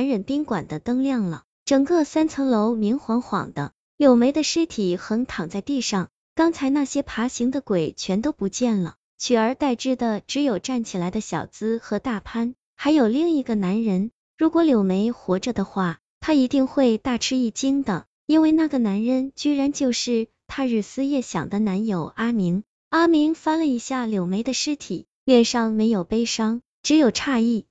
残忍宾馆的灯亮了，整个三层楼明晃晃的。柳梅的尸体横躺在地上，刚才那些爬行的鬼全都不见了，取而代之的只有站起来的小资和大潘，还有另一个男人。如果柳梅活着的话，她一定会大吃一惊的，因为那个男人居然就是她日思夜想的男友阿明。阿明翻了一下柳梅的尸体，脸上没有悲伤，只有诧异。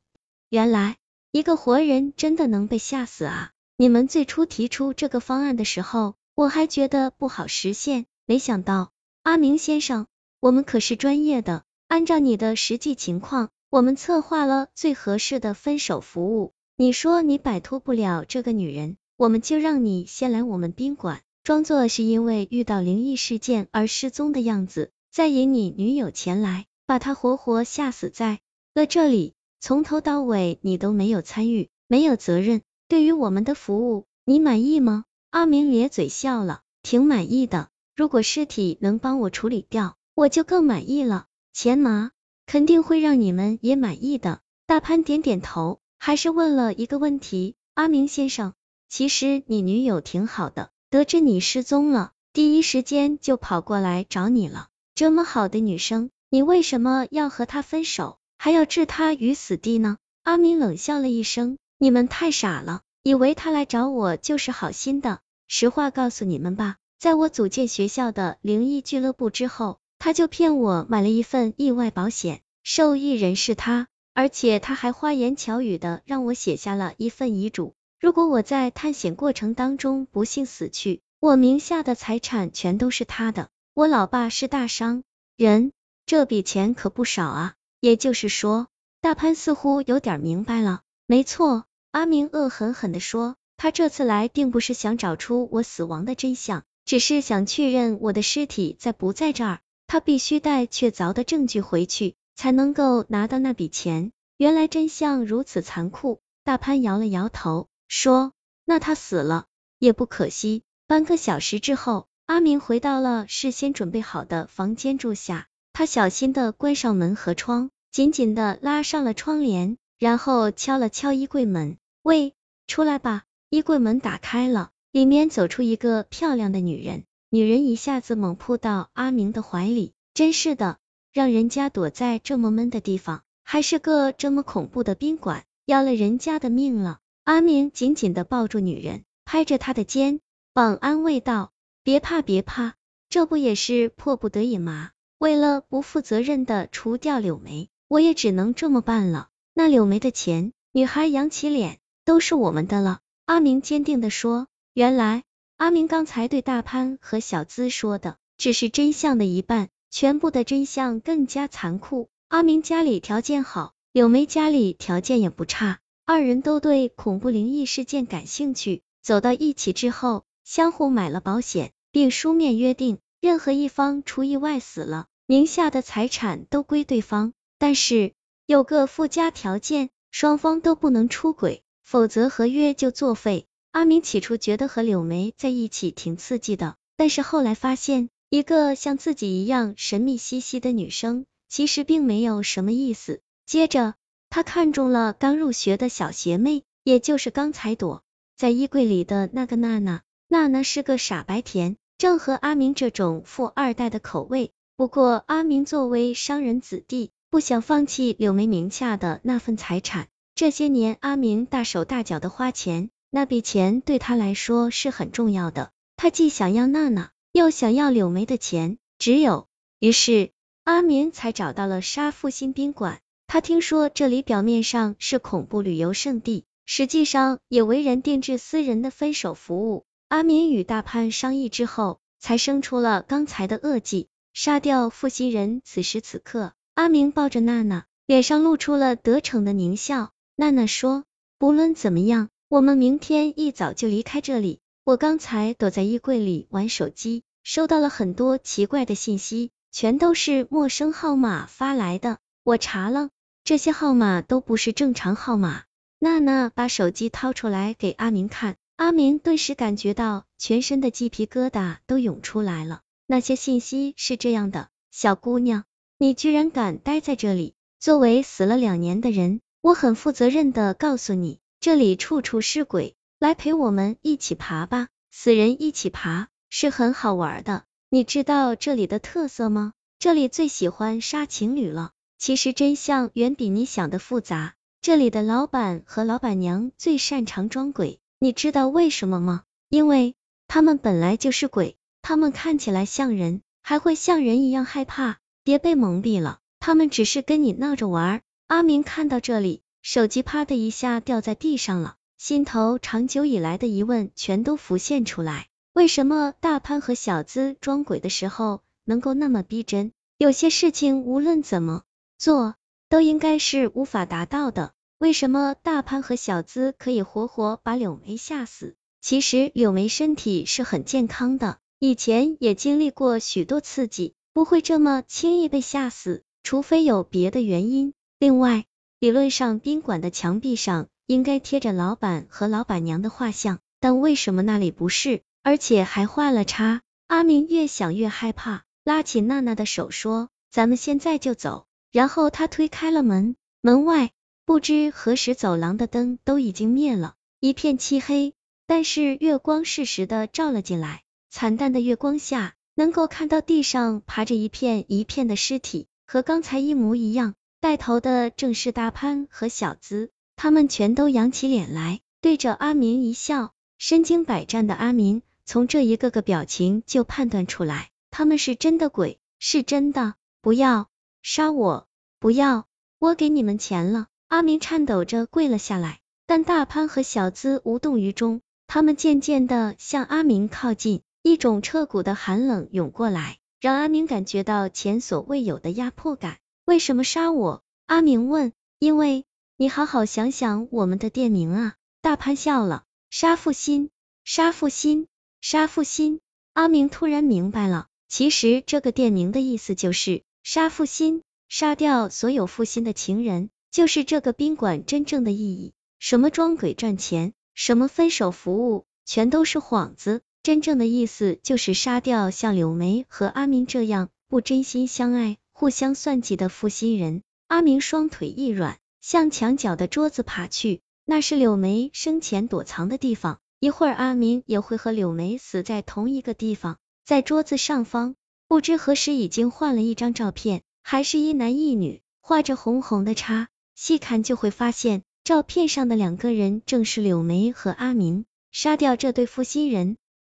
原来一个活人真的能被吓死啊！你们最初提出这个方案的时候。我还觉得不好实现，没想到阿明先生，我们可是专业的，按照你的实际情况，我们策划了最合适的分手服务。你说你摆脱不了这个女人，我们就让你先来我们宾馆，装作是因为遇到灵异事件而失踪的样子，再引你女友前来，把她活活吓死在了这里。从头到尾你都没有参与，没有责任。对于我们的服务，你满意吗？阿明咧嘴笑了，挺满意的。如果尸体能帮我处理掉，我就更满意了。钱拿，肯定会让你们也满意的。大潘点点头，还是问了一个问题：阿明先生，其实你女友挺好的，得知你失踪了，第一时间就跑过来找你了。这么好的女生，你为什么要和她分手，还要置他于死地呢？阿明冷笑了一声：你们太傻了。以为他来找我就是好心的，实话告诉你们吧，在我组建学校的灵异俱乐部之后，他就骗我买了一份意外保险，受益人是他，而且他还花言巧语的让我写下了一份遗嘱，如果我在探险过程当中不幸死去，我名下的财产全都是他的。我老爸是大商人，这笔钱可不少啊。也就是说，大潘似乎有点明白了，没错。阿明恶狠狠地说：“他这次来并不是想找出我死亡的真相，只是想确认我的尸体在不在这儿。他必须带确凿的证据回去，才能够拿到那笔钱。原来真相如此残酷。”大潘摇了摇头，说：“那他死了也不可惜。”半个小时之后，阿明回到了事先准备好的房间住下，他小心的关上门和窗，紧紧的拉上了窗帘。然后敲了敲衣柜门，喂，出来吧。衣柜门打开了，里面走出一个漂亮的女人，女人一下子猛扑到阿明的怀里，真是的，让人家躲在这么闷的地方，还是个这么恐怖的宾馆，要了人家的命了。阿明紧紧的抱住女人，拍着她的肩膀安慰道：“别怕，别怕，这不也是迫不得已吗？为了不负责任的除掉柳梅，我也只能这么办了。”那柳梅的钱，女孩扬起脸，都是我们的了。阿明坚定的说。原来阿明刚才对大潘和小资说的，只是真相的一半，全部的真相更加残酷。阿明家里条件好，柳梅家里条件也不差，二人都对恐怖灵异事件感兴趣，走到一起之后，相互买了保险，并书面约定，任何一方出意外死了，名下的财产都归对方。但是。有个附加条件，双方都不能出轨，否则合约就作废。阿明起初觉得和柳梅在一起挺刺激的，但是后来发现，一个像自己一样神秘兮兮的女生，其实并没有什么意思。接着，他看中了刚入学的小学妹，也就是刚才躲在衣柜里的那个娜娜。娜娜是个傻白甜，正合阿明这种富二代的口味。不过，阿明作为商人子弟。不想放弃柳梅名下的那份财产。这些年，阿明大手大脚的花钱，那笔钱对他来说是很重要的。他既想要娜娜，又想要柳梅的钱，只有于是阿明才找到了沙复兴宾馆。他听说这里表面上是恐怖旅游胜地，实际上也为人定制私人的分手服务。阿明与大潘商议之后，才生出了刚才的恶计，杀掉负心人。此时此刻。阿明抱着娜娜，脸上露出了得逞的狞笑。娜娜说：“不论怎么样，我们明天一早就离开这里。我刚才躲在衣柜里玩手机，收到了很多奇怪的信息，全都是陌生号码发来的。我查了，这些号码都不是正常号码。”娜娜把手机掏出来给阿明看，阿明顿时感觉到全身的鸡皮疙瘩都涌出来了。那些信息是这样的：小姑娘。你居然敢待在这里！作为死了两年的人，我很负责任的告诉你，这里处处是鬼，来陪我们一起爬吧，死人一起爬是很好玩的。你知道这里的特色吗？这里最喜欢杀情侣了。其实真相远比你想的复杂。这里的老板和老板娘最擅长装鬼，你知道为什么吗？因为他们本来就是鬼，他们看起来像人，还会像人一样害怕。别被蒙蔽了，他们只是跟你闹着玩。阿明看到这里，手机啪的一下掉在地上了，心头长久以来的疑问全都浮现出来。为什么大潘和小资装鬼的时候能够那么逼真？有些事情无论怎么做都应该是无法达到的。为什么大潘和小资可以活活把柳梅吓死？其实柳梅身体是很健康的，以前也经历过许多刺激，不会这么轻易被吓死，除非有别的原因。另外，理论上宾馆的墙壁上应该贴着老板和老板娘的画像，但为什么那里不是？而且还画了叉，阿明越想越害怕，拉起娜娜的手说：“咱们现在就走。”然后他推开了门，门外不知何时走廊的灯都已经灭了，一片漆黑。但是月光适时的照了进来，惨淡的月光下，能够看到地上爬着一片一片的尸体，和刚才一模一样。带头的正是大潘和小资，他们全都扬起脸来，对着阿明一笑。身经百战的阿明。从这一个个表情就判断出来，他们是真的鬼，是真的。不要杀我，不要，我给你们钱了。阿明颤抖着跪了下来，但大潘和小资无动于衷。他们渐渐的向阿明靠近，一种彻骨的寒冷涌过来，让阿明感觉到前所未有的压迫感。为什么杀我？阿明问。因为你好好想想我们的店名啊。大潘笑了。杀负心，杀负心。杀负心，阿明突然明白了，其实这个店名的意思就是杀负心，杀掉所有负心的情人，就是这个宾馆真正的意义。什么装鬼赚钱，什么分手服务，全都是幌子，真正的意思就是杀掉像柳梅和阿明这样不真心相爱、互相算计的负心人。阿明双腿一软，向墙角的桌子爬去，那是柳梅生前躲藏的地方。一会儿，阿明也会和柳梅死在同一个地方。在桌子上方，不知何时已经换了一张照片，还是一男一女，画着红红的叉。细看就会发现，照片上的两个人正是柳梅和阿明。杀掉这对负心人，